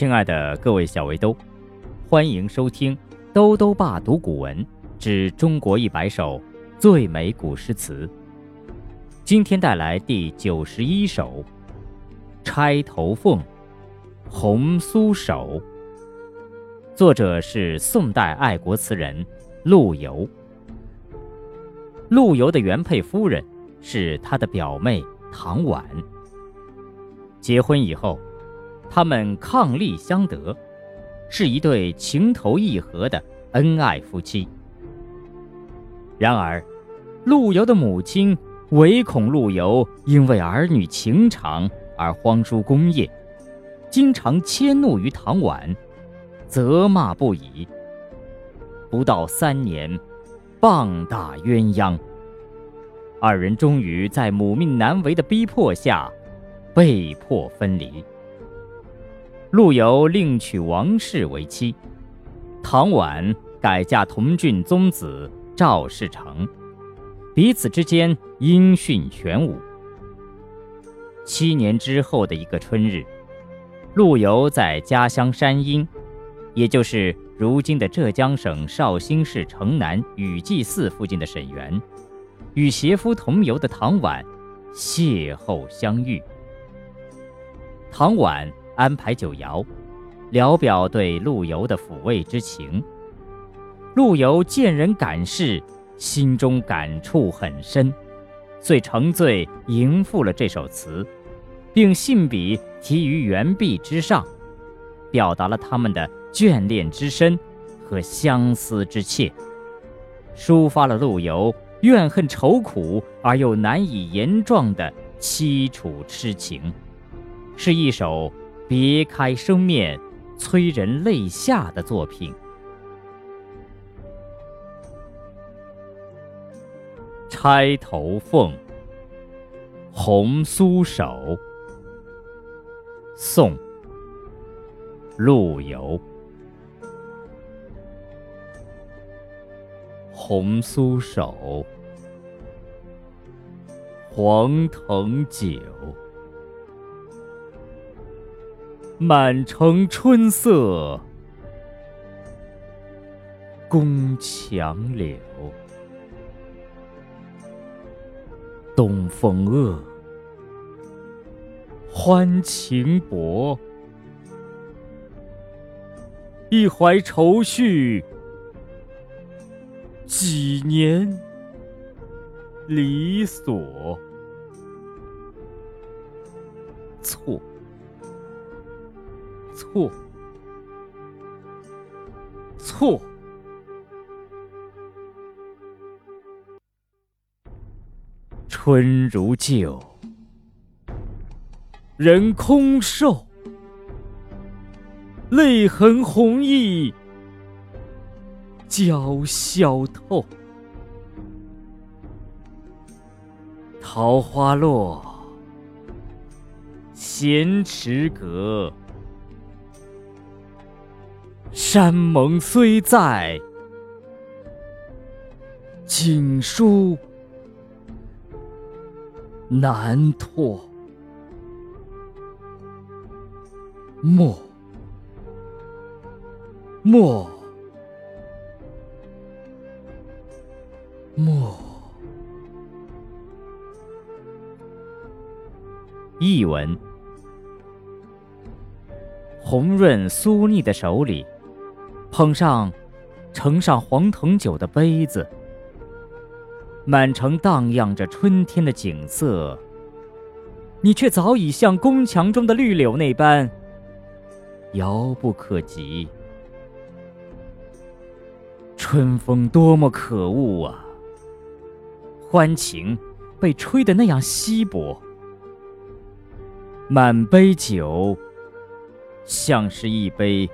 亲爱的各位小围兜，欢迎收听《兜兜爸读古文之中国一百首最美古诗词》。今天带来第九十一首《钗头凤·红酥手》，作者是宋代爱国词人陆游。陆游的原配夫人是他的表妹唐婉。结婚以后。他们伉俪相得，是一对情投意合的恩爱夫妻。然而，陆游的母亲唯恐陆游因为儿女情长而荒疏功业，经常迁怒于唐婉，责骂不已。不到三年，棒打鸳鸯，二人终于在母命难违的逼迫下，被迫分离。陆游另娶王氏为妻，唐婉改嫁同郡宗子赵世成，彼此之间音讯全无。七年之后的一个春日，陆游在家乡山阴，也就是如今的浙江省绍兴市城南雨季寺附近的沈园，与携夫同游的唐婉邂逅相遇。唐婉。安排酒肴，聊表对陆游的抚慰之情。陆游见人感事，心中感触很深，遂乘醉吟赋了这首词，并信笔题于原壁之上，表达了他们的眷恋之深和相思之切，抒发了陆游怨恨愁苦而又难以言状的凄楚痴情，是一首。别开生面、催人泪下的作品，《钗头凤·红酥手》宋·陆游。红酥手，黄藤酒。满城春色宫墙柳，东风恶，欢情薄。一怀愁绪，几年离索。错。错，错。春如旧，人空瘦，泪痕红浥鲛绡透。桃花落，闲池阁。山盟虽在，锦书难托。莫，莫，莫。译文：红润酥腻的手里。捧上盛上黄藤酒的杯子，满城荡漾着春天的景色，你却早已像宫墙中的绿柳那般遥不可及。春风多么可恶啊！欢情被吹得那样稀薄，满杯酒像是一杯。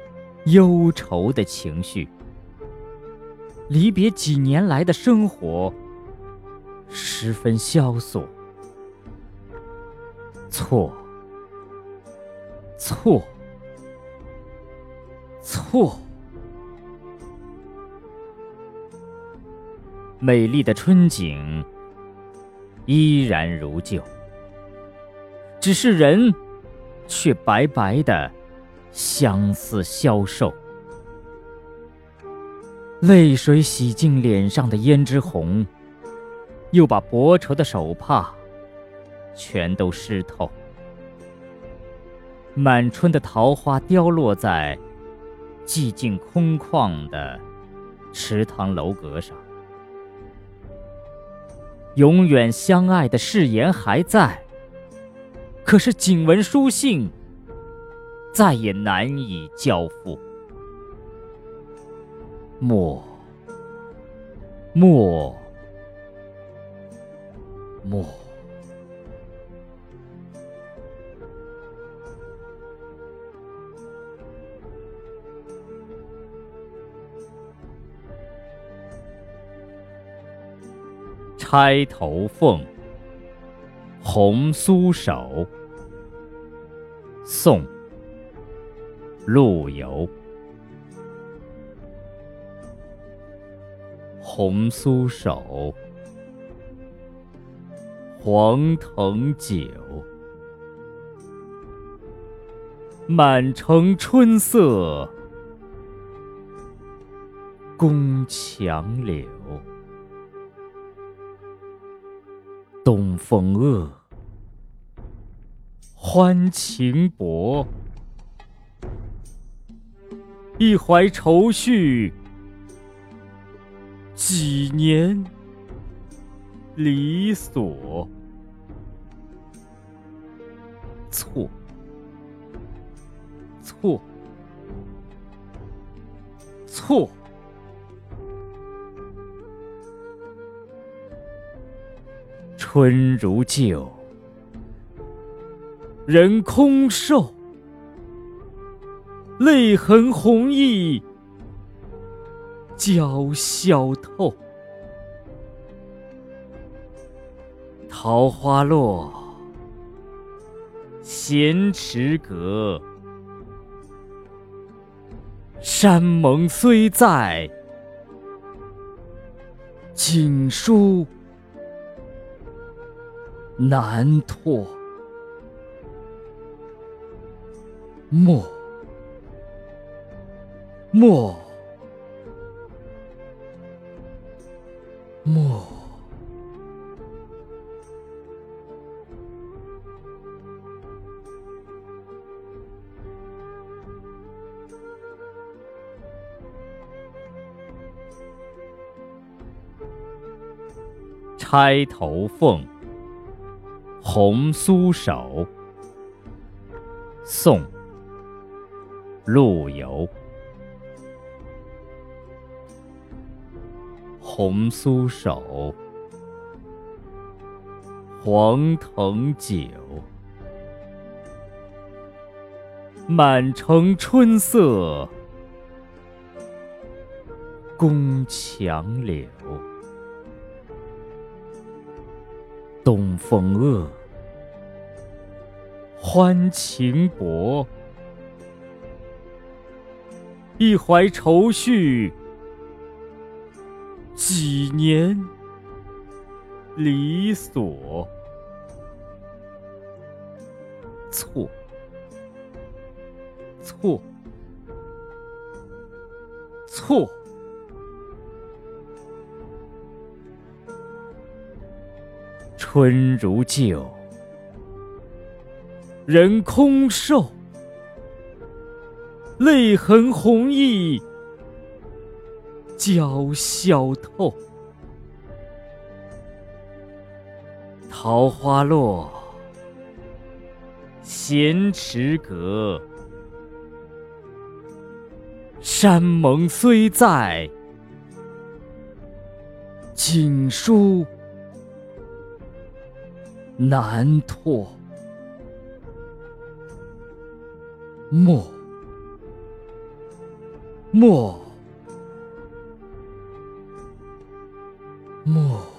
忧愁的情绪，离别几年来的生活，十分萧索。错，错，错。美丽的春景依然如旧，只是人却白白的。相思消瘦。泪水洗净脸上的胭脂红，又把薄绸的手帕全都湿透。满春的桃花凋落在寂静空旷的池塘楼阁上，永远相爱的誓言还在，可是锦文书信再也难以交付。莫，莫，莫。钗头凤，红酥手。宋，陆游。红酥手，黄藤酒，满城春色宫墙柳。东风恶，欢情薄，一怀愁绪，几年离索。错，错，错。春如旧，人空瘦，泪痕红浥鲛绡透。桃花落，闲池阁，山盟虽在，锦书。难托，莫，莫，莫。钗头凤。红酥手，宋·陆游。红酥手，黄藤酒，满城春色宫墙柳。东风恶。欢情薄，一怀愁绪，几年离索。错，错，错。春如旧。人空瘦，泪痕红浥萧萧透。桃花落，闲池阁，山盟虽在，锦书难托。莫，莫，木